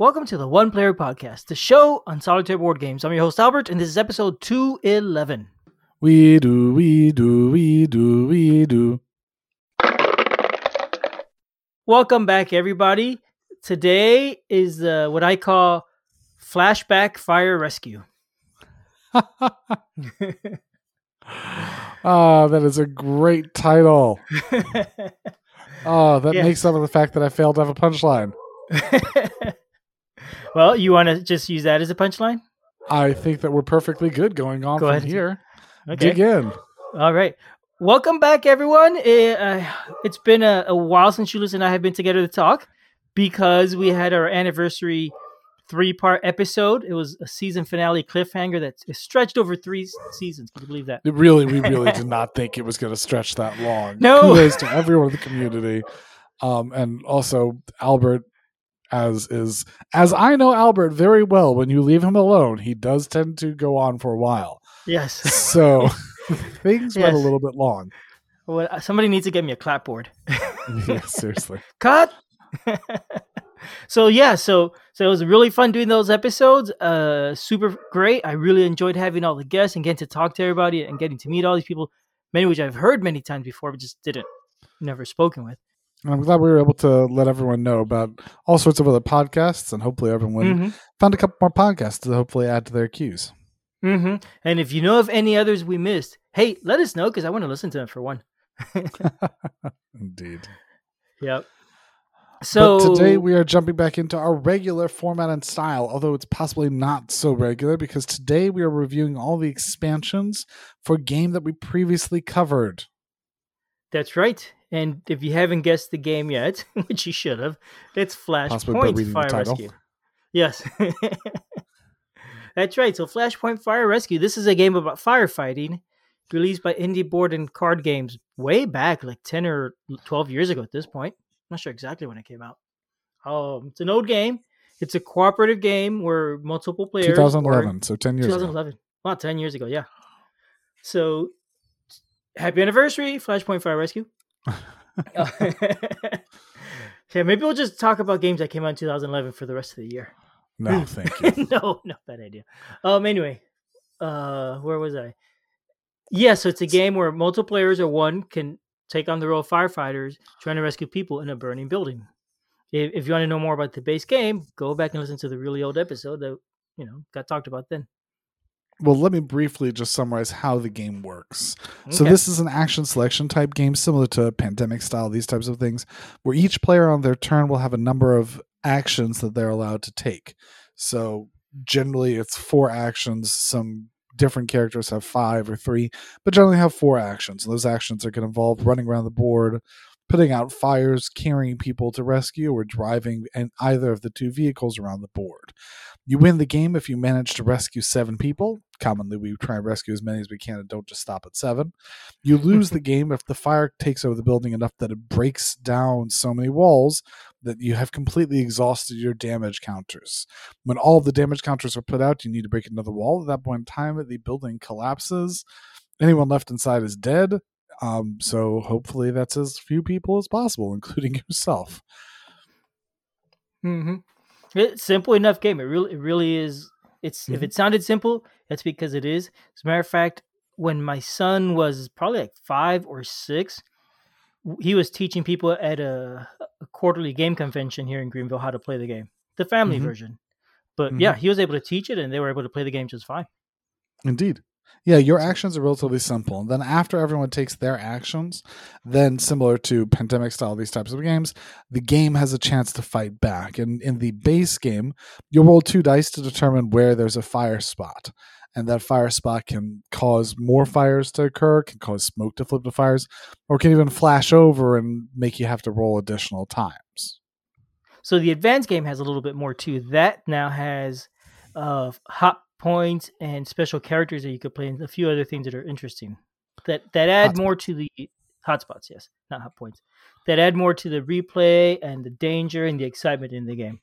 Welcome to the One Player Podcast, the show on solitaire board games. I'm your host Albert, and this is episode 211. We do, we do, we do, we do. Welcome back, everybody. Today is uh, what I call Flashback Fire Rescue. oh, that is a great title. Oh, that makes up for the fact that I failed to have a punchline. well, you want to just use that as a punchline? I think that we're perfectly good going on Go from ahead. here. Okay. Dig in. All right. Welcome back, everyone. Uh, it's been a, a while since Julius and I have been together to talk because we had our anniversary three part episode. It was a season finale cliffhanger that stretched over three seasons. Can you believe that? It really, we really did not think it was going to stretch that long. No. Kudos to everyone in the community. Um, and also Albert, as is, as I know Albert very well, when you leave him alone, he does tend to go on for a while. Yes. So things went a little bit long. Well, somebody needs to get me a clapboard. yeah, seriously. Cut. so yeah, so so it was really fun doing those episodes. Uh, super great. I really enjoyed having all the guests and getting to talk to everybody and getting to meet all these people, many of which I've heard many times before, but just didn't never spoken with. And I'm glad we were able to let everyone know about all sorts of other podcasts, and hopefully everyone hmm found a couple more podcasts to hopefully add to their queues. hmm And if you know of any others we missed, hey, let us know because I want to listen to them for one. Indeed. Yep. So but today we are jumping back into our regular format and style, although it's possibly not so regular because today we are reviewing all the expansions for a game that we previously covered. That's right. And if you haven't guessed the game yet, which you should have, it's Flashpoint Fire. Rescue. Yes. That's right. So Flashpoint Fire Rescue. This is a game about firefighting released by Indie Board and Card Games way back, like 10 or 12 years ago at this point. I'm not sure exactly when it came out. Um, it's an old game. It's a cooperative game where multiple players. are- 2011, so 10 years ago. 2011. Wow, 10 years ago, yeah. So, happy anniversary, Flashpoint Fire Rescue. yeah, maybe we'll just talk about games that came out in 2011 for the rest of the year. No, thank you. no, not bad idea. Um, anyway, uh, where was I? Yeah, so it's a game where multiple players or one can take on the role of firefighters trying to rescue people in a burning building. If, if you want to know more about the base game, go back and listen to the really old episode that you know got talked about then. Well, let me briefly just summarize how the game works. So this is an action selection type game similar to pandemic style these types of things where each player on their turn will have a number of actions that they're allowed to take. So generally it's four actions, some different characters have 5 or 3, but generally have four actions. And those actions are going to involve running around the board, putting out fires, carrying people to rescue or driving in either of the two vehicles around the board. You win the game if you manage to rescue 7 people. Commonly we try and rescue as many as we can and don't just stop at 7. You lose the game if the fire takes over the building enough that it breaks down so many walls that you have completely exhausted your damage counters. When all of the damage counters are put out, you need to break another wall. At that point in time, the building collapses. Anyone left inside is dead. Um, so hopefully that's as few people as possible, including yourself. Mm-hmm. It's simple enough game. It really, it really is. It's if Mhm. it sounded simple, that's because it is. As a matter of fact, when my son was probably like five or six, he was teaching people at a, a quarterly game convention here in Greenville how to play the game, the family Mhm. version. But yeah, he was able to teach it, and they were able to play the game just fine. Indeed. Yeah, your actions are relatively simple. And then after everyone takes their actions, then similar to pandemic style, these types of games, the game has a chance to fight back. And in the base game, you'll roll two dice to determine where there's a fire spot. And that fire spot can cause more fires to occur, can cause smoke to flip to fires, or can even flash over and make you have to roll additional times. So the advanced game has a little bit more too. That now has uh, hot points and special characters that you could play, and a few other things that are interesting. That that add more to the hotspots. Yes, not hot points. That add more to the replay and the danger and the excitement in the game.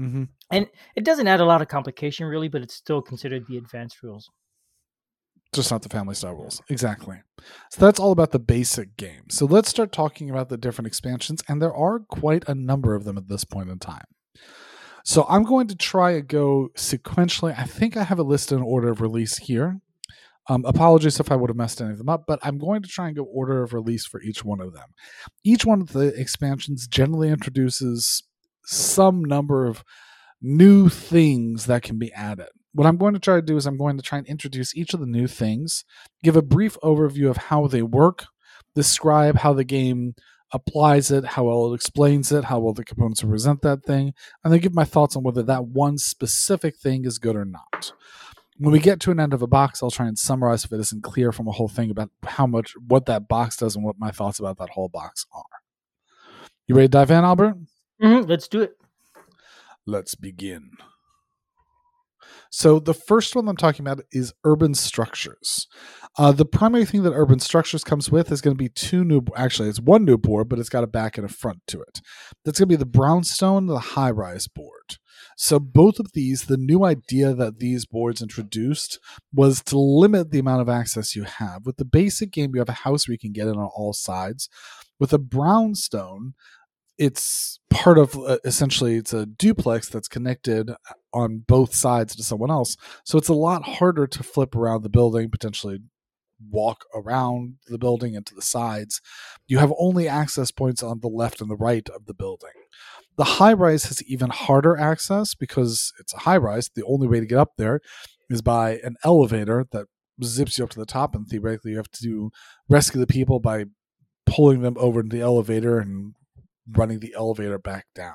Mm-hmm. And it doesn't add a lot of complication really, but it's still considered the advanced rules. just not the family style rules. Exactly. So that's all about the basic game. So let's start talking about the different expansions, and there are quite a number of them at this point in time. So I'm going to try and go sequentially. I think I have a list in order of release here. Um, apologies if I would have messed any of them up, but I'm going to try and go order of release for each one of them. Each one of the expansions generally introduces some number of new things that can be added. What I'm going to try to do is I'm going to try and introduce each of the new things, give a brief overview of how they work, describe how the game applies it, how well it explains it, how well the components represent that thing, and then give my thoughts on whether that one specific thing is good or not. When we get to an end of a box, I'll try and summarize if it isn't clear from a whole thing about how much what that box does and what my thoughts about that whole box are. You ready to dive in, Albert? Mm-hmm, let's do it. Let's begin. So the first one I'm talking about is urban structures. Uh, the primary thing that urban structures comes with is going to be two new. Actually, it's one new board, but it's got a back and a front to it. That's going to be the brownstone the high rise board. So both of these, the new idea that these boards introduced was to limit the amount of access you have. With the basic game, you have a house where you can get in on all sides. With a brownstone, it's part of uh, essentially it's a duplex that's connected on both sides to someone else. So it's a lot harder to flip around the building potentially walk around the building and to the sides. You have only access points on the left and the right of the building. The high rise has even harder access because it's a high rise. The only way to get up there is by an elevator that zips you up to the top and theoretically you have to rescue the people by pulling them over to the elevator and running the elevator back down.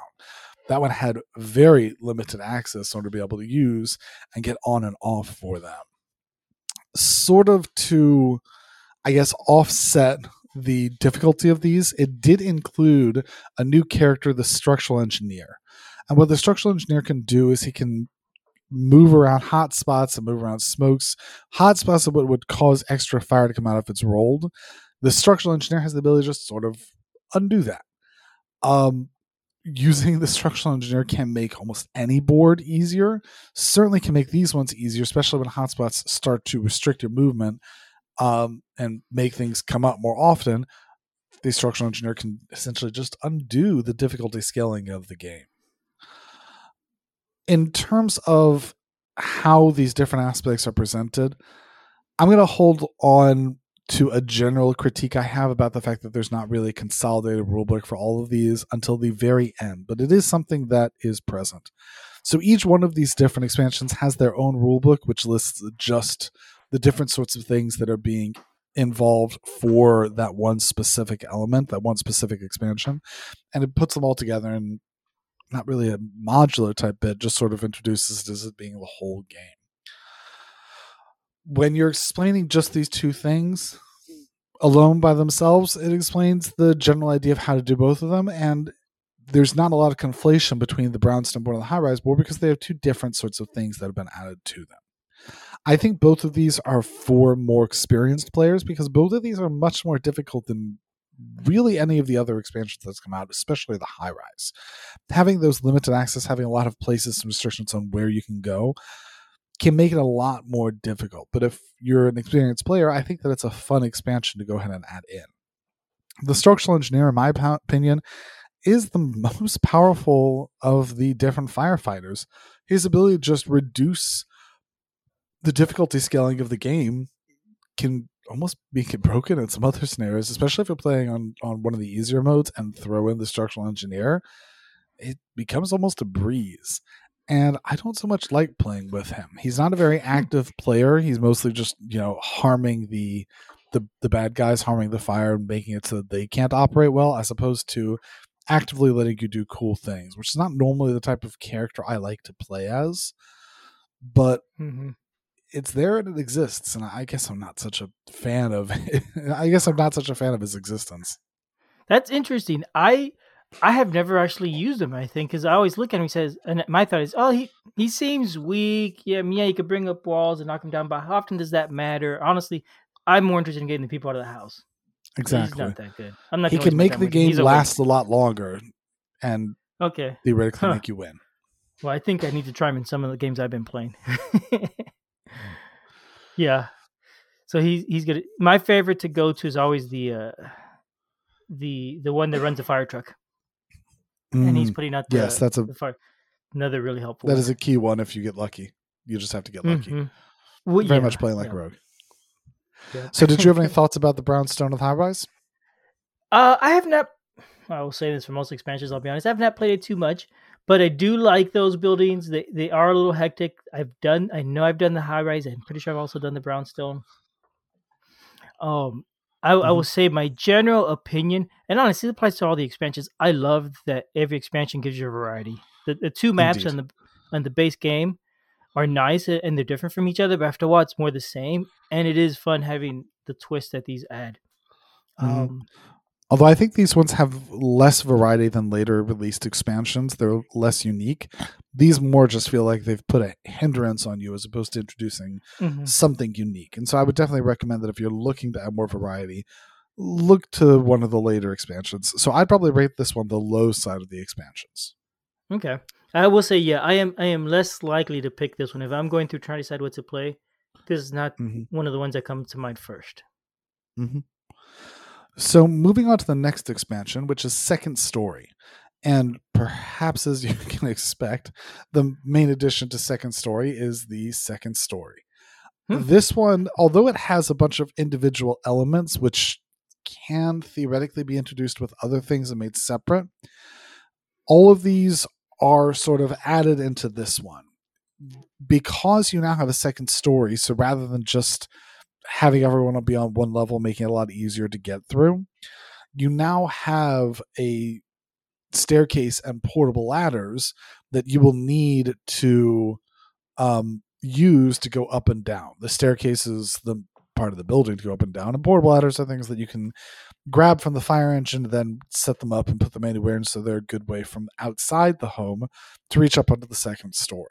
That one had very limited access in order to be able to use and get on and off for them. Sort of to, I guess, offset the difficulty of these, it did include a new character, the structural engineer. And what the structural engineer can do is he can move around hot spots and move around smokes. Hot spots are what would cause extra fire to come out if it's rolled. The structural engineer has the ability to just sort of undo that um, using the structural engineer can make almost any board easier. Certainly can make these ones easier, especially when hotspots start to restrict your movement um, and make things come up more often. The structural engineer can essentially just undo the difficulty scaling of the game. In terms of how these different aspects are presented, I'm going to hold on to a general critique I have about the fact that there's not really a consolidated rulebook for all of these until the very end, but it is something that is present. So each one of these different expansions has their own rulebook, which lists just the different sorts of things that are being involved for that one specific element, that one specific expansion, and it puts them all together in not really a modular type bit, just sort of introduces it as it being the whole game when you're explaining just these two things alone by themselves, it explains the general idea of how to do both of them. And there's not a lot of conflation between the brownstone board and the high rise board because they have two different sorts of things that have been added to them. I think both of these are for more experienced players because both of these are much more difficult than really any of the other expansions that's come out, especially the high rise. Having those limited access, having a lot of places and restrictions on where you can go, can make it a lot more difficult. But if you're an experienced player, I think that it's a fun expansion to go ahead and add in. The structural engineer, in my opinion, is the most powerful of the different firefighters. His ability to just reduce the difficulty scaling of the game can almost be broken in some other scenarios, especially if you're playing on, on one of the easier modes and throw in the structural engineer. It becomes almost a breeze and I don't so much like playing with him. He's not a very hmm. active player. He's mostly just you know harming the the the bad guys, harming the fire, and making it so that they can't operate well, as opposed to actively letting you do cool things, which is not normally the type of character I like to play as. But mm-hmm. it's there and it exists, and I guess I'm not such a fan of. I guess I'm not such a fan of his existence. That's interesting. I I have never actually used him. I think because I always look at him. He says, and my thought is, oh, he he seems weak. Yeah, yeah, he could bring up walls and knock him down. But how often does that matter? Honestly, I'm more interested in getting the people out of the house. Exactly. He's not that good. I'm not. He can make the game last a lot longer, and okay, theoretically huh. make you win. Well, I think I need to try him in some of the games I've been playing. yeah. So he's he's good. My favorite to go to is always the uh, the the one that runs a fire truck mm, and he's mm, putting out the, yes, that's a fire. another really helpful. That one. is a key one. If you get lucky, you just have to get lucky. Mhm. Well, Very yeah, much playing like yeah, rogue. yeah. So, did you have any thoughts about the brownstone of high rise? Uh, I have not. I will say this for most expansions. I'll be honest. I have not played it too much, but I do like those buildings. They they are a little hectic. I've done. I know I've done the high rise. I'm pretty sure I've also done the brownstone. Um, I, I Mm-hmm. will say my general opinion, and honestly, it applies to all the expansions. I love that every expansion gives you a variety. The, the two maps Indeed. on the on the base game are nice and they're different from each other, but after a while, it's more the same, and it is fun having the twist that these add. Mhm. Um, Although I think these ones have less variety than later released expansions, they're less unique. These more just feel like they've put a hindrance on you as opposed to introducing mhm. something unique. And so I would definitely recommend that if you're looking to add more variety, look to one of the later expansions. So I'd probably rate this one the low side of the expansions. Okay. I will say, yeah, I am I am less likely to pick this one. If I'm going through trying to decide what to play, this is not Mhm. one of the ones that come to mind first. So moving on to the next expansion, which is Second Story. And perhaps as you can expect, the main addition to Second Story is the Second Story. Hmm. This one, although it has a bunch of individual elements which can theoretically be introduced with other things and made separate, all of these are sort of added into this one. Because you now have a second story, so rather than just having everyone be on one level, making it a lot easier to get through, you now have a staircase and portable ladders that you will need to um, use to go up and down. The staircase is the part of the building to go up and down, and portable ladders are things that you can grab from the fire engine, then set them up and put them anywhere, and so they're a good way from outside the home to reach up onto the second story.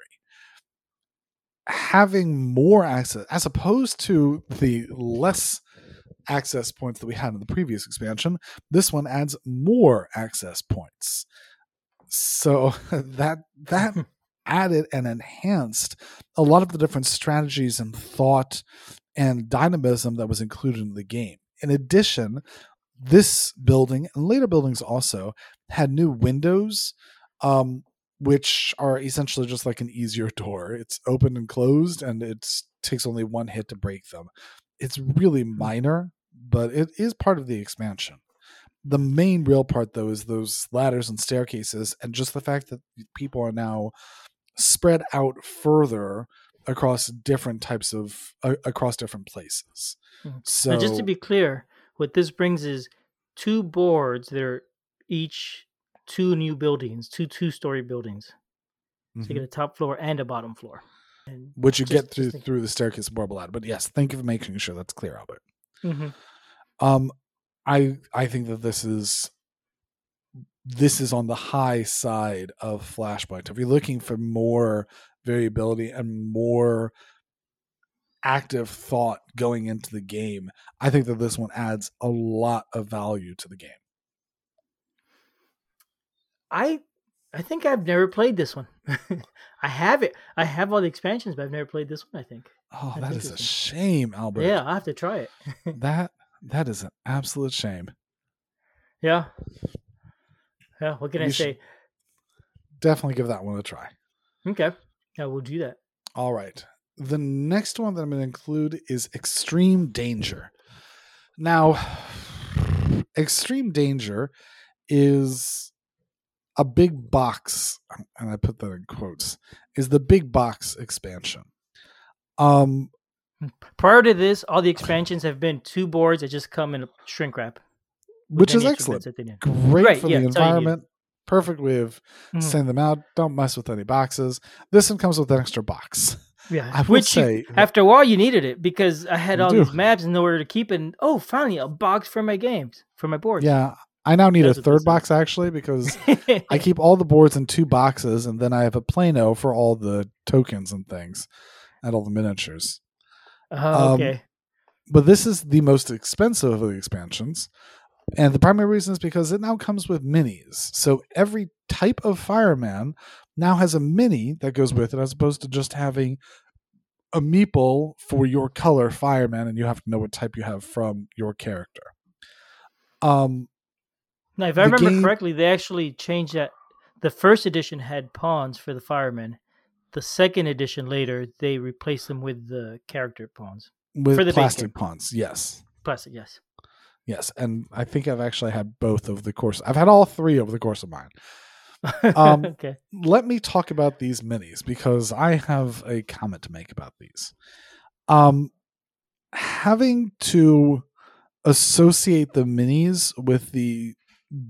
Having more access, as opposed to the less access points that we had in the previous expansion, this one adds more access points. So that that added and enhanced a lot of the different strategies and thought and dynamism that was included in the game. In addition, this building and later buildings also had new windows, um, which are essentially just like an easier door. It's open and closed, and it takes only one hit to break them. It's really minor, but it is part of the expansion. The main real part, though, is those ladders and staircases, and just the fact that people are now spread out further across different types of uh, across different places. Mhm. So just to be clear, what this brings is two boards that are each two new buildings, two two-story buildings. So Mhm. you get a top floor and a bottom floor. Which you just- get through through the staircase marble ladder. But yes, thank you for making sure that's clear, Albert. Mhm. Um, I I think that this is this is on the high side of Flashpoint. If you're looking for more variability and more active thought going into the game, I think that this one adds a lot of value to the game. I I think I've never played this one. I have it. I have all the expansions, but I've never played this one. I think. Oh, That's that is a shame, Albert. Yeah, I have to try it. That that is an absolute shame. yeah. Yeah. What can I You should- say? Definitely give that one a try. Okay. Yeah, we'll do that. All right. The next one that I'm going to include is Extreme Danger. Now, Extreme Danger is a big box, and I put that in quotes, is the big box expansion. Um, Prior to this, all the expansions have been two boards that just come in a shrink wrap. which is excellent. instruments that they need. Great Right, for yeah, the that's all you need. environment. Perfect way of Mhm. sending them out. Don't mess with any boxes. This one comes with an extra box. Yeah, I will which say that- after a while you needed it because I had all do. these maps and nowhere to keep. And oh, finally a box for my games for my boards. Yeah, I now need a third box actually because I keep all the boards in two boxes, and then I have a Plano for all the tokens and things, and all the miniatures. oh, um, okay. But this is the most expensive of the expansions, and the primary reason is because it now comes with minis. So every type of fireman now has a mini that goes with it, as opposed to just having a meeple for your color fireman, and you have to know what type you have from your character. Um, Now, if I the remember game- correctly, they actually changed that the first edition had pawns for the firemen. The second edition later, they replaced them with the character pawns. with For the plastic pawns. Yes, Plastic, yes. yes, and I think I've actually had both of the course. I've had all three over the course of mine. Um, okay. let me talk about these minis because I have a comment to make about these. Um, having to associate the minis with the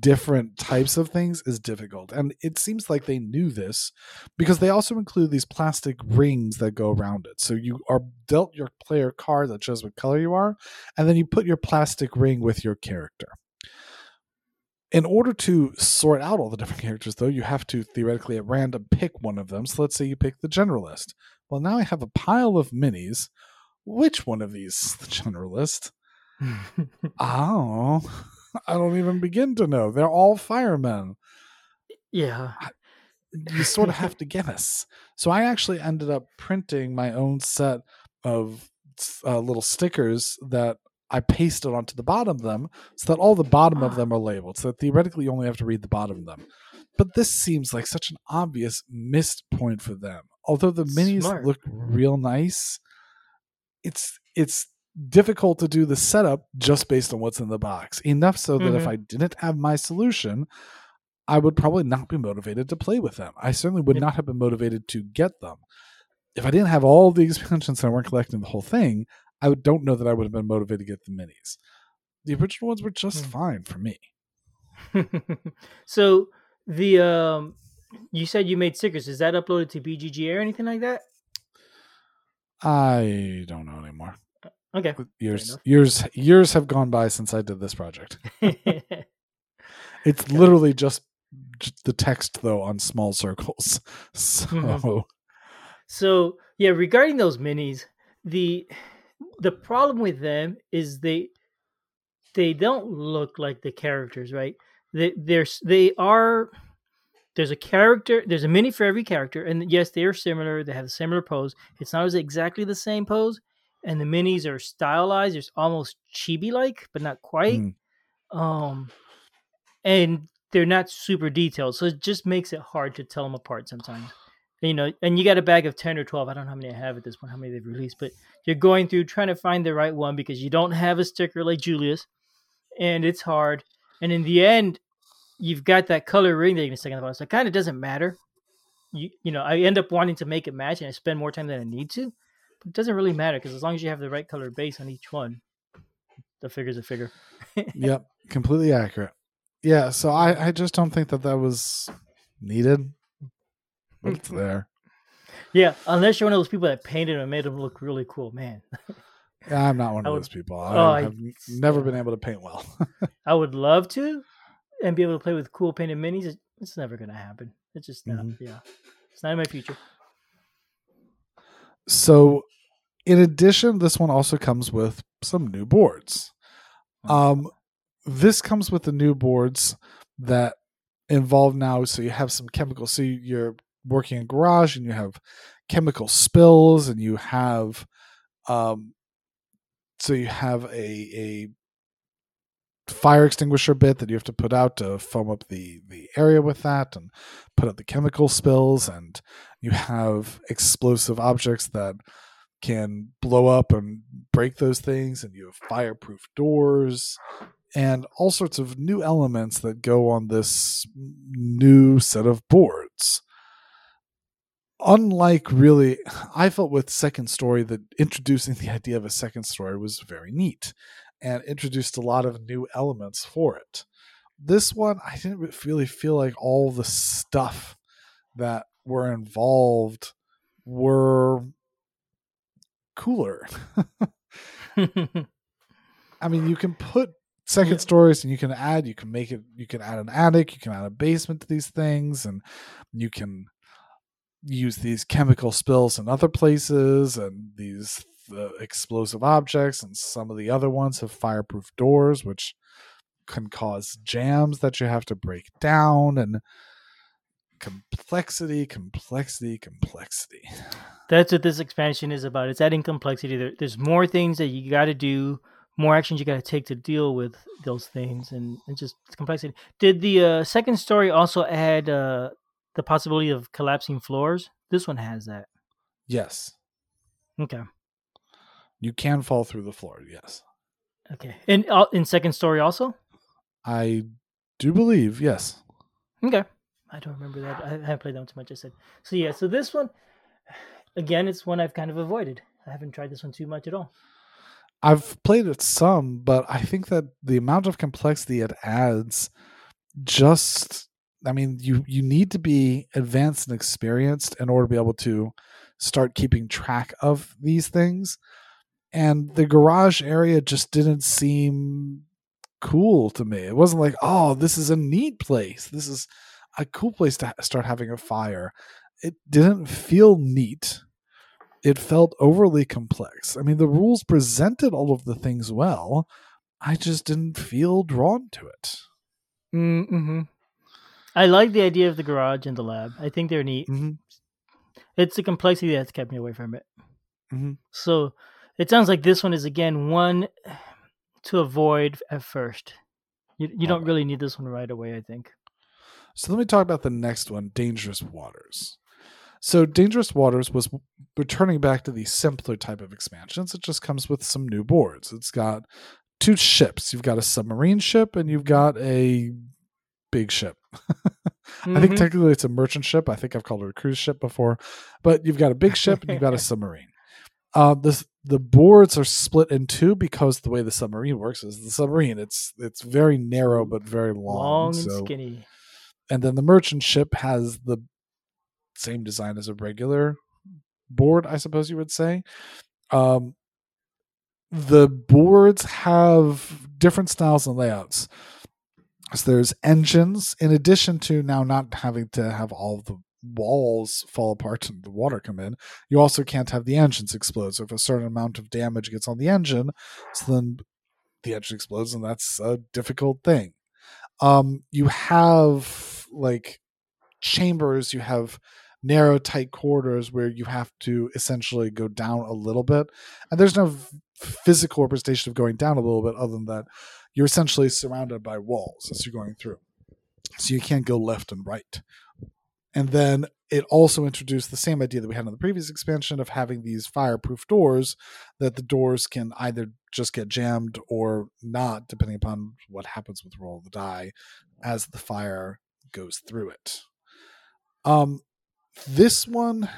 different types of things is difficult, and it seems like they knew this because they also include these plastic rings that go around it. So you are dealt your player card that shows what color you are, and then you put your plastic ring with your character in order to sort out all the different characters, though, you have to theoretically at random pick one of them. So let's say you pick the generalist. Well, now I have a pile of minis. Which one of these is the generalist? Oh, I don't even begin to know. They're all firemen. yeah. You sort of have to guess. So I actually ended up printing my own set of uh, little stickers that I pasted onto the bottom of them so that all the bottom of Ah. them are labeled. So that theoretically, you only have to read the bottom of them. But this seems like such an obvious missed point for them. Although the minis Smart. look real nice, it's it's difficult to do the setup just based on what's in the box. Enough so that if Mhm. I didn't have my solution, I would probably not be motivated to play with them. I certainly would Yep. not have been motivated to get them. If I didn't have all the expansions and I weren't collecting the whole thing, I don't know that I would have been motivated to get the minis. The original ones were just Hmm. fine for me. so the um you said you made stickers. Is that uploaded to BGG or anything like that? I don't know anymore. Okay. Years years years have gone by since I did this project. It's literally just, the text though on small circles. So Mhm. so yeah, regarding those minis, the the problem with them is they they don't look like the characters, right? They they're they are there's a character there's a mini for every character and yes they are similar they have a similar pose it's not as exactly the same pose and the minis are stylized it's almost chibi like but not quite. Mm. um and they're not super detailed so it just makes it hard to tell them apart sometimes. You know and you got a bag of 10 or 12 i don't know how many i have at this point how many they've released but you're going through trying to find the right one because you don't have a sticker like julius and it's hard. And in the end you've got that color ring that you're gonna stick on the bottom so it kind of doesn't matter. You you know i end up wanting to make it match and i spend more time than i need to it doesn't really matter because as long as you have the right color base on each one the figure's a figure yep, completely accurate. Yeah, so I, I just don't think that that was needed, but it's there. Yeah, unless you're one of those people that painted and made them look really cool, man. Yeah, I'm not one of would- those people. I oh, have n- never been able to paint well. I would love to, and be able to play with cool painted minis. It's never gonna happen. It's just not. Mhm. Yeah, it's not in my future. So, in addition, this one also comes with some new boards. Um, this comes with the new boards that involve now. So you have some chemical. So you're working in garage, and you have chemical spills, and you have, um, so you have a a fire extinguisher bit that you have to put out to foam up the the area with that and put out the chemical spills and you have explosive objects that can blow up and break those things and you have fireproof doors and all sorts of new elements that go on this new set of boards. Unlike really i felt with second story that introducing the idea of a second story was very neat and introduced a lot of new elements for it. This one i didn't really feel like all the stuff that were involved were cooler I mean, you can put second Yeah. stories and you can add, you can make it, you can add an attic, you can add a basement to these things, and you can use these chemical spills in other places and these uh, explosive objects. And some of the other ones have fireproof doors, which can cause jams that you have to break down and complexity, complexity, complexity. That's what this expansion is about. It's adding complexity. There, there's more things that you got to do, more actions you got to take to deal with those things, and, and just complexity. Did the uh, second story also add uh, the possibility of collapsing floors. This one has that. Yes, Okay. you can fall through the floor. Yes, Okay. And uh, in second story also. I do believe. Yes. Okay. I don't remember that. I haven't played that one too much. I said so. Yeah. So this one, again, it's one I've kind of avoided. I haven't tried this one too much at all. I've played it some, but I think that the amount of complexity it adds just I mean, you you need to be advanced and experienced in order to be able to start keeping track of these things. And the garage area just didn't seem cool to me. It wasn't like, "Oh, this is a neat place. This is a cool place to start having a fire." It didn't feel neat it felt overly complex. I mean, the rules presented all of the things well. I just didn't feel drawn to it. Mm-hmm. I like the idea of the garage and the lab. I think they're neat. Mhm. It's the complexity that's kept me away from it. Mhm. So it sounds like this one is again one to avoid at first. You you don't really need this one right away. I think. So let me talk about the next one Dangerous Waters. So, Dangerous Waters was returning back to the simpler type of expansions. It just comes with some new boards. It's got two ships you've got a submarine ship and you've got a big ship. I think Mhm. technically it's a merchant ship. I think I've called it a cruise ship before, but you've got a big ship and you've got a submarine. Uh, the the boards are split in two because the way the submarine works is the submarine. It's it's very narrow but very long. long and so, skinny. And then the merchant ship has the same design as a regular board, I suppose you would say. Um, the boards have different styles and layouts. So there's engines, in addition to now not having to have all the walls fall apart and the water come in. You also can't have the engines explode. So if a certain amount of damage gets on the engine, so then the engine explodes, and that's a difficult thing. Um, you have like chambers, you have narrow, tight corridors where you have to essentially go down a little bit. And there's no physical representation of going down a little bit, other than that you're essentially surrounded by walls as you're going through. So you can't go left and right. And then it also introduced the same idea that we had in the previous expansion of having these fireproof doors that the doors can either just get jammed or not, depending upon what happens with roll of the die as the fire goes through it. Um, this one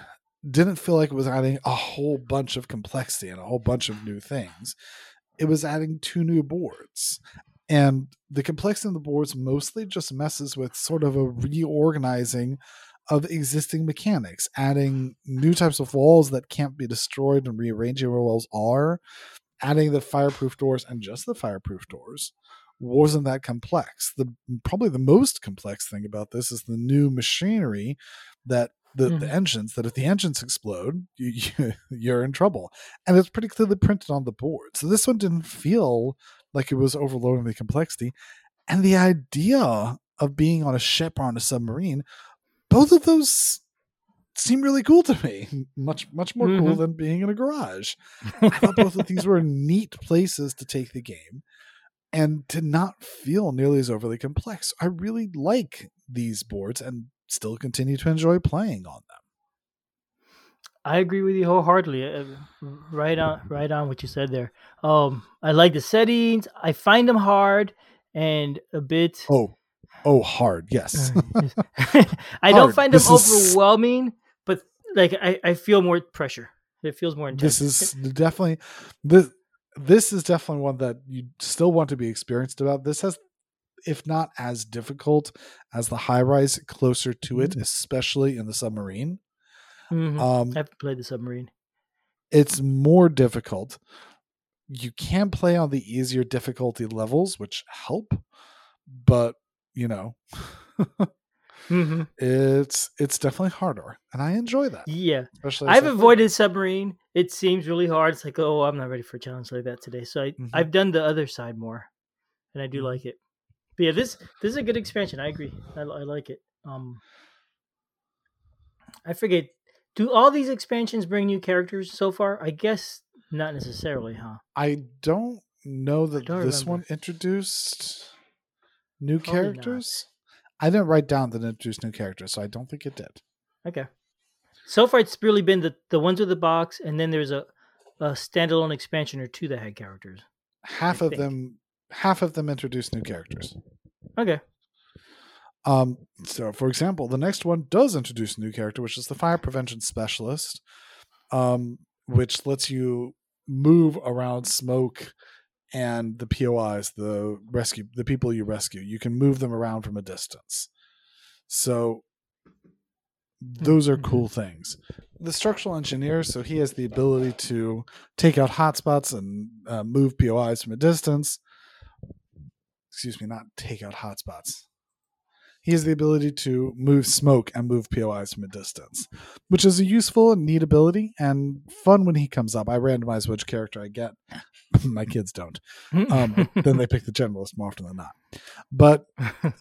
didn't feel like it was adding a whole bunch of complexity and a whole bunch of new things. It was adding two new boards. And the complexity of the boards mostly just messes with sort of a reorganizing of existing mechanics, adding new types of walls that can't be destroyed and rearranging where walls are, adding the fireproof doors and just the fireproof doors wasn't that complex. The probably the most complex thing about this is the new machinery that the, the Mhm. engines that if the engines explode, you, you, you're in trouble, and it's pretty clearly printed on the board. So this one didn't feel like it was overloading the complexity, and the idea of being on a ship or on a submarine, both of those seem really cool to me. Much much more cool Mhm. than being in a garage. I thought both of these were neat places to take the game and to not feel nearly as overly complex. I really like these boards and still continue to enjoy playing on them. I agree with you wholeheartedly. Uh, right on, right on what you said there. Um, I like the settings. I find them hard and a bit. Oh, oh, hard. Yes. I don't Hard. find them This is- overwhelming, but like I, I feel more pressure. It feels more intense. this is definitely this. This is definitely one that you still want to be experienced about. This has, if not as difficult as the high rise, closer to it, especially in the submarine. Mhm. Um, I haven't played the submarine. it's more difficult. You can play on the easier difficulty levels, which help, but you know, hmm it's it's definitely harder, and I enjoy that. Yeah, Especially, I've avoided submarine. It seems really hard. It's like, oh, I'm not ready for a challenge like that today. So I, Mhm. I've done the other side more, and I do Mhm. like it. But yeah, this this is a good expansion. I agree. I, I like it. Um, I forget. Do all these expansions bring new characters so far? I guess not necessarily, huh? I don't know that don't this remember. one introduced new Probably not. characters. I didn't write down that it introduced new characters, so I don't think it did. Okay. So far, it's really been the the ones with the box, and then there's a a standalone expansion or two that had characters. Half I of think. them, half of them introduced new characters. Okay. Um, so, for example, the next one does introduce a new character, which is the fire prevention specialist, um, which lets you move around smoke and the POIs, the rescue, the people you rescue. You can move them around from a distance. So, those are cool things. The structural engineer, so he has the ability to take out hotspots and uh, move POIs from a distance. Excuse me, not take out hotspots. He has the ability to move smoke and move POIs from a distance, which is a useful and neat ability and fun when he comes up. I randomize which character I get. My kids don't. Um, then they pick the generalist more often than not. But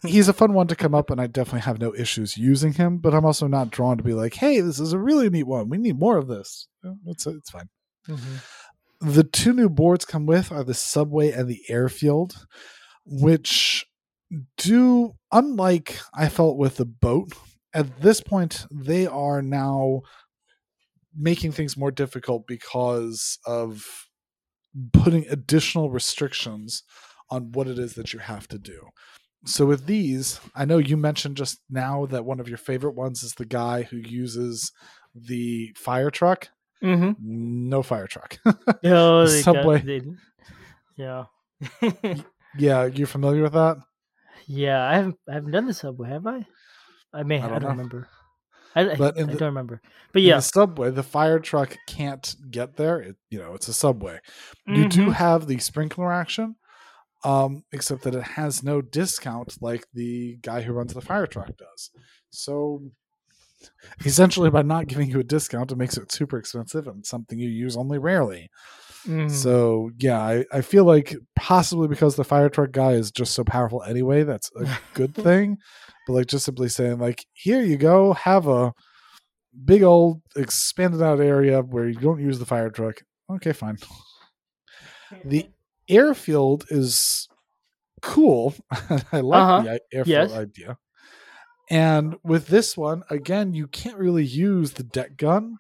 he's a fun one to come up, and I definitely have no issues using him. But I'm also not drawn to be like, "Hey, this is a really neat one. We need more of this." It's it's fine. Mhm. The two new boards come with are the subway and the airfield, which do unlike I felt with the boat. At this point, they are now making things more difficult because of putting additional restrictions on what it is that you have to do. So with these, I know you mentioned just now that one of your favorite ones is the guy who uses the fire truck. Mhm. No fire truck. Oh, they got- Subway. they- yeah. yeah, you're familiar with that? yeah, I haven't I haven't done the subway, have I? I may. I I don't don't, know. remember. I, But I the- don't remember. But In yeah, the subway, the fire truck can't get there. It, you know, it's a subway. You do Mhm. have the sprinkler action, um, except that it has no discount like the guy who runs the fire truck does. So essentially, by not giving you a discount, it makes it super expensive and something you use only rarely. Mhm. So yeah, I, I feel like possibly because the fire truck guy is just so powerful anyway, that's a good thing. But like just simply saying like, here you go, have a big old expanded out area where you don't use the fire truck. Okay, fine. The airfield is cool. I like Uh-huh. the airfield Yes. idea. And with this one, again, you can't really use the deck gun.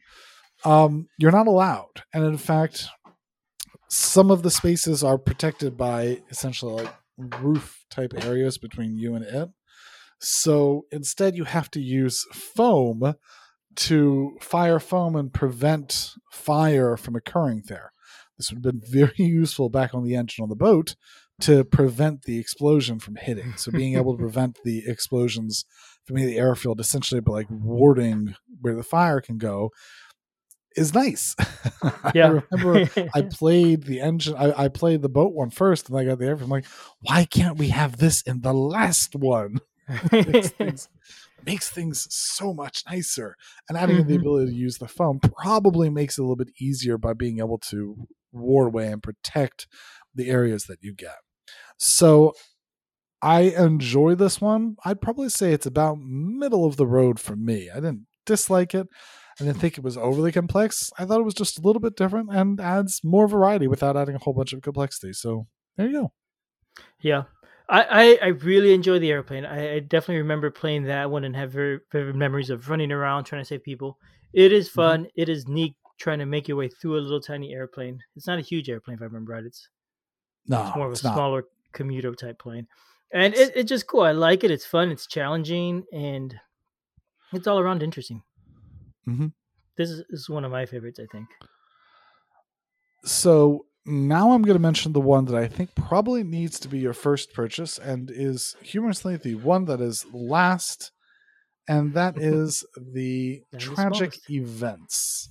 Um, you're not allowed. And in fact, some of the spaces are protected by essentially like roof type areas between you and it. So instead, you have to use foam to fire foam and prevent fire from occurring there. This would have been very useful back on the engine on the boat to prevent the explosion from hitting. So being able to prevent the explosions from hitting the airfield, essentially but like warding where the fire can go, is nice. yeah. I remember I played the engine. I, I played the boat one first, and I got the airfield. I'm like, why can't we have this in the last one? makes things makes things so much nicer. And adding in the mm-hmm. ability to use the foam probably makes it a little bit easier by being able to ward away and protect the areas that you get. So I enjoy this one. I'd probably say it's about middle of the road for me. I didn't dislike it. I didn't think it was overly complex. I thought it was just a little bit different and adds more variety without adding a whole bunch of complexity. So there you go. Yeah. I, I, I really enjoy the airplane. I, I definitely remember playing that one and have very vivid memories of running around trying to save people. It is Mhm. fun. It is neat trying to make your way through a little tiny airplane. It's not a huge airplane, if I remember right. It's, No, it's more of a it's not. smaller commuter type plane. And it, it's just cool. I like it. It's fun. It's challenging. And it's all around interesting. Mhm. This, is, this is one of my favorites, I think. So now I'm going to mention the one that I think probably needs to be your first purchase and is humorously the one that is last, and that is the tragic events.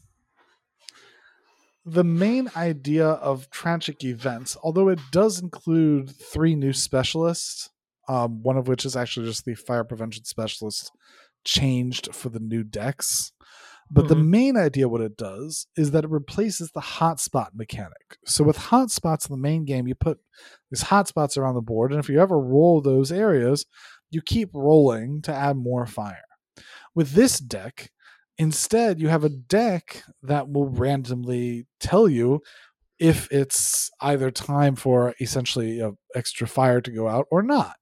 The main idea of tragic events, although it does include three new specialists, um, one of which is actually just the fire prevention specialist changed for the new decks. But the Mhm. main idea, what it does, is that it replaces the hotspot mechanic. So with hotspots in the main game, you put these hotspots around the board, and if you ever roll those areas, you keep rolling to add more fire. With this deck, instead, you have a deck that will randomly tell you if it's either time for essentially extra fire to go out or not.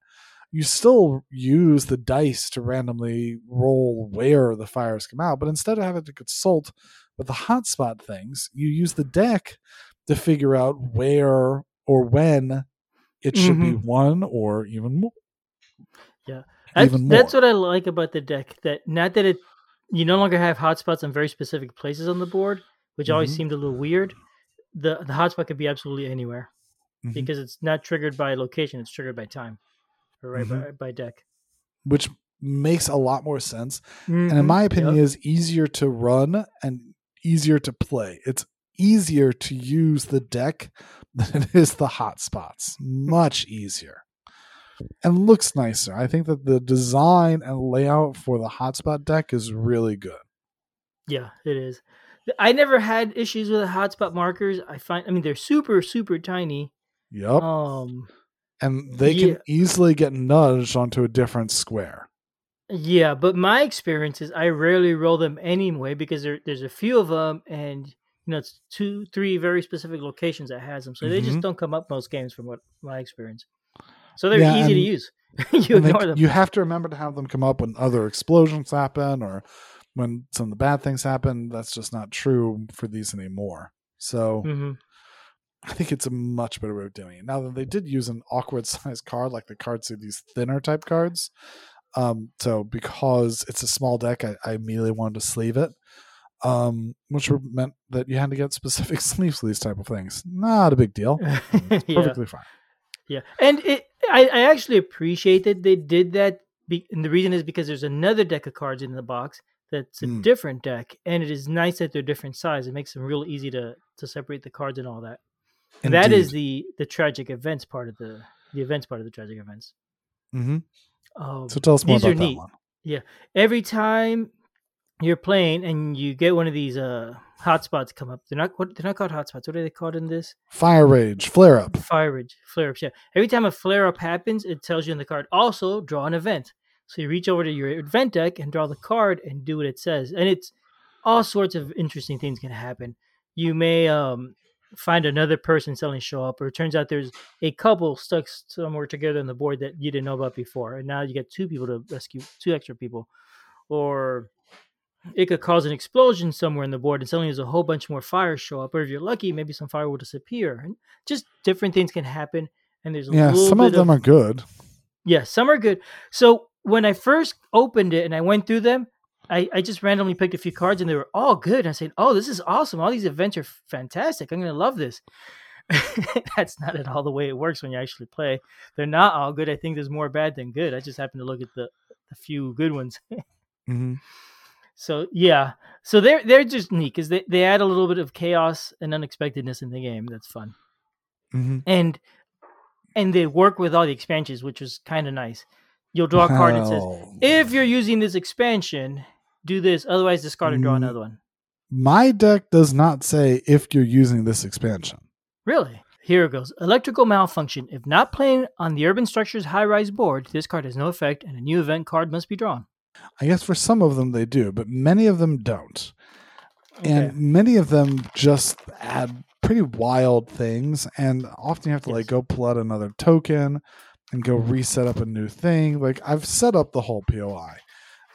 You still use the dice to randomly roll where the fires come out, but instead of having to consult with the hotspot things, you use the deck to figure out where or when it should be Mhm. one or even more. Yeah. That's, Even that's what I like about the deck. That not that it you no longer have hotspots on very specific places on the board, which always Mhm. seemed a little weird. The the hotspot could be absolutely anywhere Mhm. because it's not triggered by location; it's triggered by time, right Mm-hmm. by, by deck. which makes a lot more sense and Mhm. in my opinion Yep. is easier to run and easier to play it's easier to use the deck than it is the hotspots much easier and looks nicer i think that the design and layout for the hotspot deck is really good Yeah, it is. I never had issues with the hotspot markers. I find, I mean, they're super, super tiny. yep Um, and they yeah. can easily get nudged onto a different square yeah, but my experience is I rarely roll them anyway because there, there's a few of them, and you know, it's two, three very specific locations that has them, so they just Mhm. don't come up most games from what my experience. So they're Yeah, easy to use. you And they- them. You have to remember to have them come up when other explosions happen or when some of the bad things happen. That's just not true for these anymore. So hmm I think it's a much better way of doing it. Now that they did use an awkward sized card, like the cards are these thinner type cards. Um, so because it's a small deck, I, I immediately wanted to sleeve it. Um, which meant that you had to get specific sleeves for these type of things. Not a big deal. It's yeah. perfectly fine. Yeah, and it, I, I actually appreciate that they did that. Be, and the reason is because there's another deck of cards in the box that's a Mm. different deck, and it is nice that they're different size. It makes them real easy to to separate the cards and all that. And that is the the tragic events part of the the events part of the tragic events. Mm-hmm. Um, So tell us more about that neat. one. Yeah, every time you're playing and you get one of these uh hotspots come up, they're not what they're not called hotspots. What are they called in this? Fire Rage, Flare Up. Fire rage, flare ups. Yeah. Every time a flare up happens, it tells you in the card also draw an event. So you reach over to your event deck and draw the card and do what it says. And it's all sorts of interesting things can happen. You may um, find another person suddenly show up, or it turns out there's a couple stuck somewhere together on the board that you didn't know about before, and now you get two people to rescue two extra people. Or it could cause an explosion somewhere in the board, and suddenly there's a whole bunch more fires show up. Or if you're lucky, maybe some fire will disappear. And just different things can happen. And there's a Yeah, some of them are good. yeah, some are good. So when I first opened it and I went through them, I, I just randomly picked a few cards and they were all good. I said, "Oh, this is awesome! All these events are fantastic. I'm gonna love this." That's not at all the way it works when you actually play. They're not all good. I think there's more bad than good. I just happen to look at the, the few good ones. hmm So yeah, so they're they're just neat because they, they add a little bit of chaos and unexpectedness in the game. That's fun hmm and and they work with all the expansions, which was kind of nice. You'll draw a card that says, if you're using this expansion, do this. Otherwise, discard and draw Mm. another one. my deck does not say if you're using this expansion. Really? Here it goes. Electrical malfunction. If not playing on the Urban Structures high rise board, this card has no effect and a new event card must be drawn. I guess for some of them they do, but many of them don't. Okay. And many of them just add pretty wild things. And often you have to like go pull out another token and go reset up a new thing. Like I've set up the whole POI.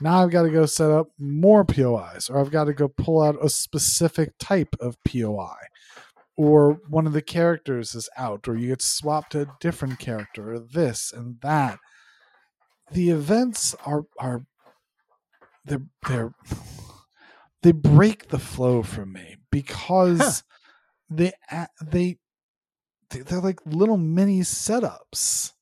Now I've got to go set up more POIs, or I've got to go pull out a specific type of POI. Or one of the characters is out, or you get swapped to a different character, or this and that. The events are are they're they're they break the flow for me because they a- they they- they're like little mini setups.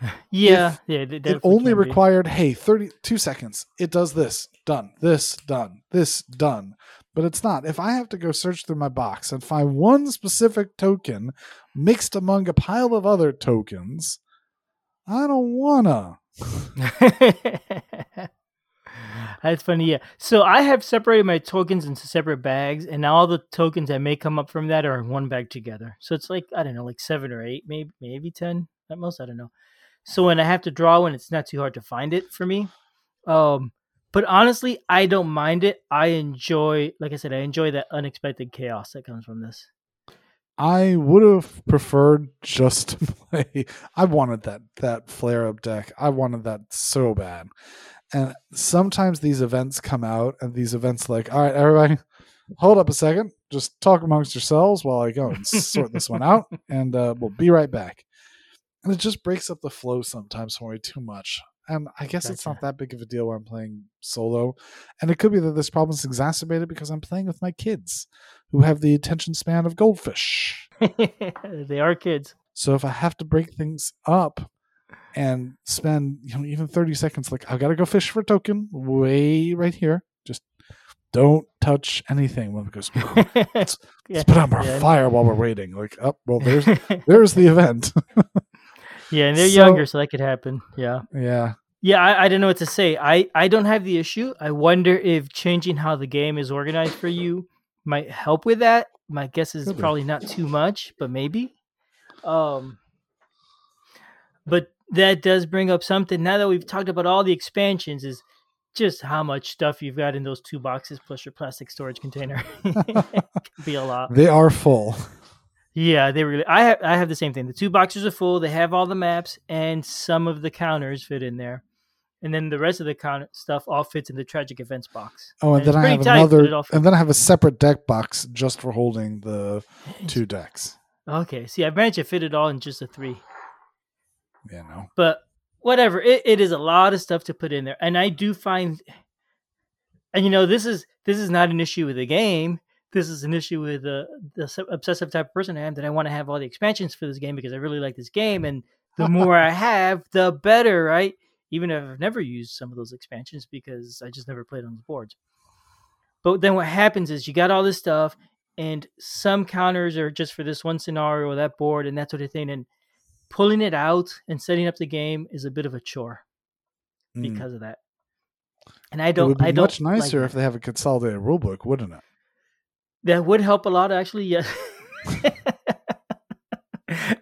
yeah, yeah. They It only can be. required hey 32 seconds. It does this, done. This done. This done. But it's not. If I have to go search through my box and find one specific token mixed among a pile of other tokens, I don't wanna. That's funny, yeah. So I have separated my tokens into separate bags, and now all the tokens that may come up from that are in one bag together. So it's like I don't know, like seven or eight, maybe maybe ten at most. I don't know. So when I have to draw one, it's not too hard to find it for me. Um, but honestly, I don't mind it. I enjoy, like I said, I enjoy that unexpected chaos that comes from this. I would have preferred just to play. I wanted that that flare up deck. I wanted that so bad. And sometimes these events come out, and these events like, all right, everybody, hold up a second, just talk amongst yourselves while I go and sort this one out, and uh, we'll be right back. And it just breaks up the flow sometimes for me too much. And I guess it's not that big of a deal when I'm playing solo. And it could be that this problem is exacerbated because I'm playing with my kids who have the attention span of goldfish. they are kids. So if I have to break things up and spend, you know, even 30 seconds, like I've got to go fish for a token way right here. Just don't touch anything when it goes, let's yeah. put out our yeah. fire while we're waiting. Like, oh, well, there's there's the event. Yeah, and they're So- younger, so that could happen. Yeah. yeah. Yeah, I, I don't know what to say. I, I don't have the issue. I wonder if changing how the game is organized for you might help with that. My guess is Could be. probably not too much, but maybe. Um, but that does bring up something. Now that we've talked about all the expansions, is just how much stuff you've got in those two boxes plus your plastic storage container. Could be a lot. They are full. Yeah, they really. I have I have the same thing. The two boxes are full. They have all the maps and some of the counters fit in there, and then the rest of the stuff all fits in the tragic events box. Oh, and, it's then I have tight, another, and then I have a separate deck box just for holding the two decks. Okay, see, I managed to fit it all in just a three, Yeah, no. but whatever. It, it is a lot of stuff to put in there, and I do find, and you know, this is this is not an issue with the game. This is an issue with uh, the obsessive type of person I am that I want to have all the expansions for this game because I really like this game, and the more I have, the better, right? Even if I've never used some of those expansions because I just never played on the boards. But then what happens is you got all this stuff, and some counters are just for this one scenario or that board and that sort of thing. And pulling it out and setting up the game is a bit of a chore Mm. because of that. And I it would don't. be I don't much nicer that. if they have a consolidated rulebook, wouldn't it? That would help a lot, actually. Yes,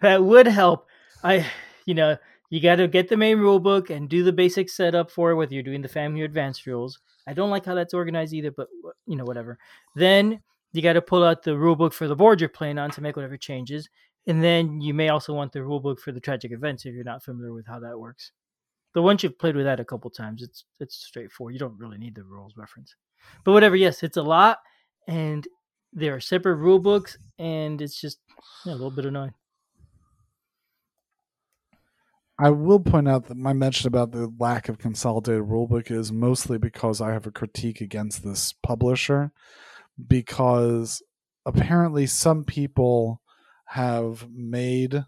that would help. I, you know, you got to get the main rule book and do the basic setup for it, whether you're doing the family or advanced rules. I don't like how that's organized either, but you know, whatever. Then you got to pull out the rule book for the board you're playing on to make whatever changes, and then you may also want the rule book for the tragic events if you're not familiar with how that works. But once you've played with that a couple times, it's it's straightforward. You don't really need the rules reference. But whatever, yes, it's a lot, and there are separate rule books, and it's just yeah, a little bit annoying. I will point out that my mention about the lack of consolidated rulebook is mostly because I have a critique against this publisher because apparently some people have made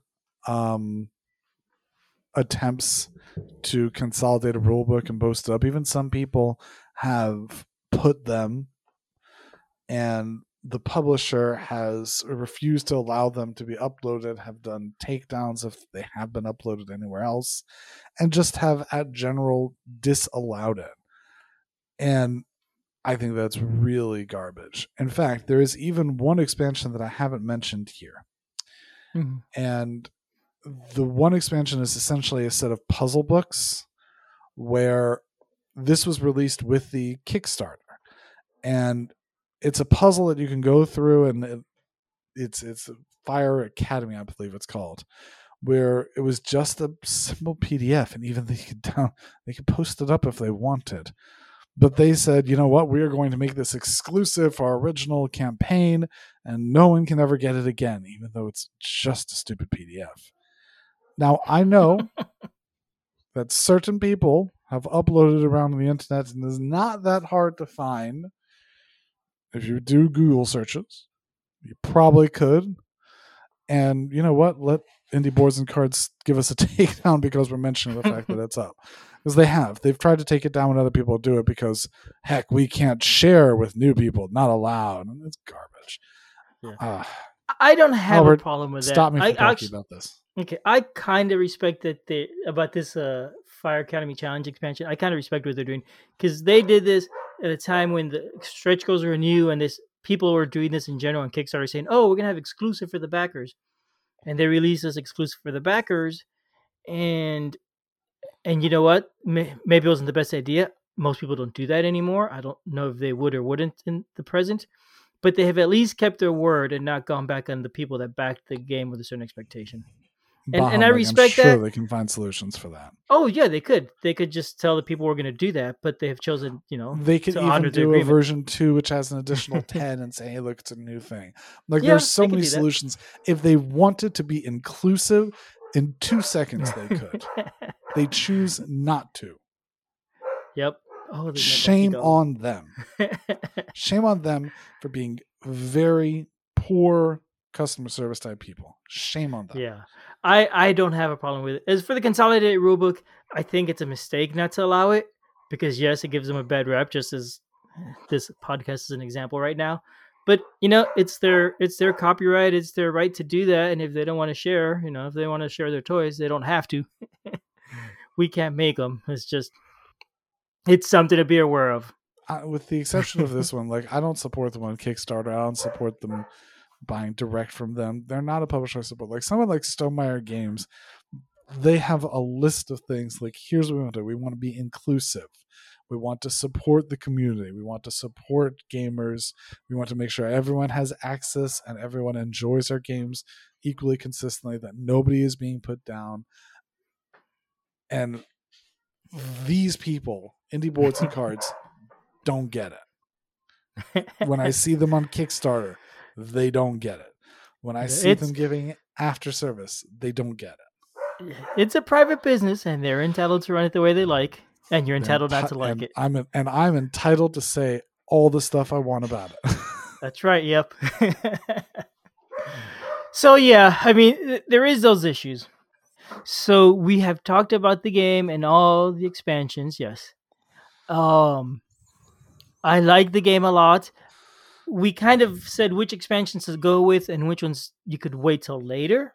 um, attempts to consolidate a rulebook and post it up. Even some people have put them and the publisher has refused to allow them to be uploaded, have done takedowns if they have been uploaded anywhere else, and just have at general disallowed it. And I think that's really garbage. In fact, there is even one expansion that I haven't mentioned here. Mhm. And the one expansion is essentially a set of puzzle books where this was released with the Kickstarter. And it's a puzzle that you can go through and it, it's it's Fire Academy, I believe it's called, where it was just a simple PDF and even they could down they could post it up if they wanted. But they said, you know what, we are going to make this exclusive for our original campaign and no one can ever get it again, even though it's just a stupid PDF. Now I know that certain people have uploaded around the internet and it's not that hard to find. If you do Google searches, you probably could. And you know what? Let indie boards and cards give us a takedown because we're mentioning the fact that it's up. Because they have. They've tried to take it down when other people do it because heck, we can't share with new people, not allowed. It's garbage. Yeah. Ah, I don't have Albert, a problem with that. stop me from I talking actu- about this. Okay, I kind of respect that they about this uh Fire Academy Challenge expansion. I kind of respect what they're doing because they did this at a time when the stretch goals were new and this people were doing this in general on Kickstarter, saying, "Oh, we're gonna have exclusive for the backers," and they released this exclusive for the backers, and and you know what? Maybe it wasn't the best idea. Most people don't do that anymore. I don't know if they would or wouldn't in the present, but they have at least kept their word and not gone back on the people that backed the game with a certain expectation. And, and I respect sure that. they can find solutions for that. Oh yeah, they could. They could just tell the people we're going to do that, but they have chosen, you know, They could to even do a version two, which has an additional ten, and say, "Hey, look, it's a new thing." Like, Yeah, there's so many solutions. If they wanted to be inclusive, in two seconds they could. they choose not to. yep. Oh, Shame on them. Shame on them for being very poor customer service type people. Shame on them. Yeah, I I don't have a problem with it. As for the consolidated rulebook, I think it's a mistake not to allow it because yes, it gives them a bad rep. Just as eh, this podcast is an example right now, but you know, it's their it's their copyright. It's their right to do that, and if they don't want to share, you know, if they want to share their toys, they don't have to. we can't make them. It's just it's something to be aware of. I, with the exception of this one, like I don't support them on Kickstarter. I don't support them buying direct from them. They're not a publisher support. Like someone like Stonemaier Games, they have a list of things. Like here's what we want to do. We want to be inclusive. We want to support the community. We want to support gamers. We want to make sure everyone has access and everyone enjoys our games equally consistently. That nobody is being put down. And these people, indie boards and cards, don't get it. When I see them on Kickstarter, they don't get it. When I see It's- them giving after service, they don't get it. it's a private business, and they're entitled to run it the way they like, and you're entitled not to like it. I'm and I'm entitled to say all the stuff I want about it. That's right. Yep. so yeah, I mean, there is those issues. So we have talked about the game and all the expansions. Yes. Um, I like the game a lot. We kind of said which expansions to go with and which ones you could wait till later.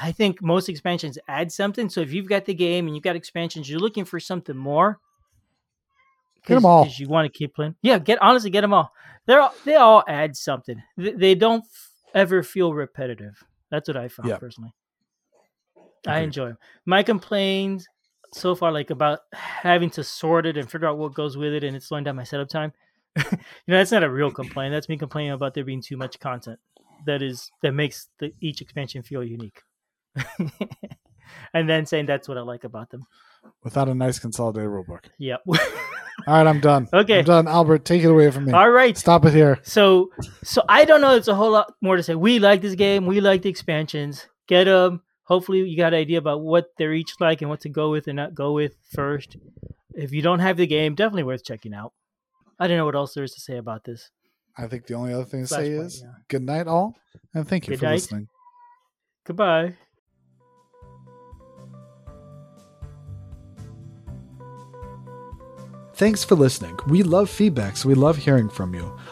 I think most expansions add something. So if you've got the game and you've got expansions, you're looking for something more. Get 'em all. Because you want to keep playing. Yeah, get honestly get them all. They're all, they all add something. They, they don't f- ever feel repetitive. That's what I found Yeah. personally. I enjoy them. My complaints so far, like about having to sort it and figure out what goes with it, and it's slowing down my setup time. you know, that's not a real complaint. That's me complaining about there being too much content. That is that makes the, each expansion feel unique. and then saying that's what I like about them. Without a nice consolidated rulebook. Yep. All right, I'm done. Okay. I'm done. Albert, take it away from me. All right. Stop it here. So, so I don't know. It's a whole lot more to say. We like this game. We like the expansions. Get them. Hopefully, you got an idea about what they're each like and what to go with and not go with first. If you don't have the game, definitely worth checking out. I don't know what else there is to say about this. I think the only other thing to say Flashpoint, is yeah. good night, all, and thank you Good for night. listening. Goodbye. Thanks for listening. We love feedback, so we love hearing from you.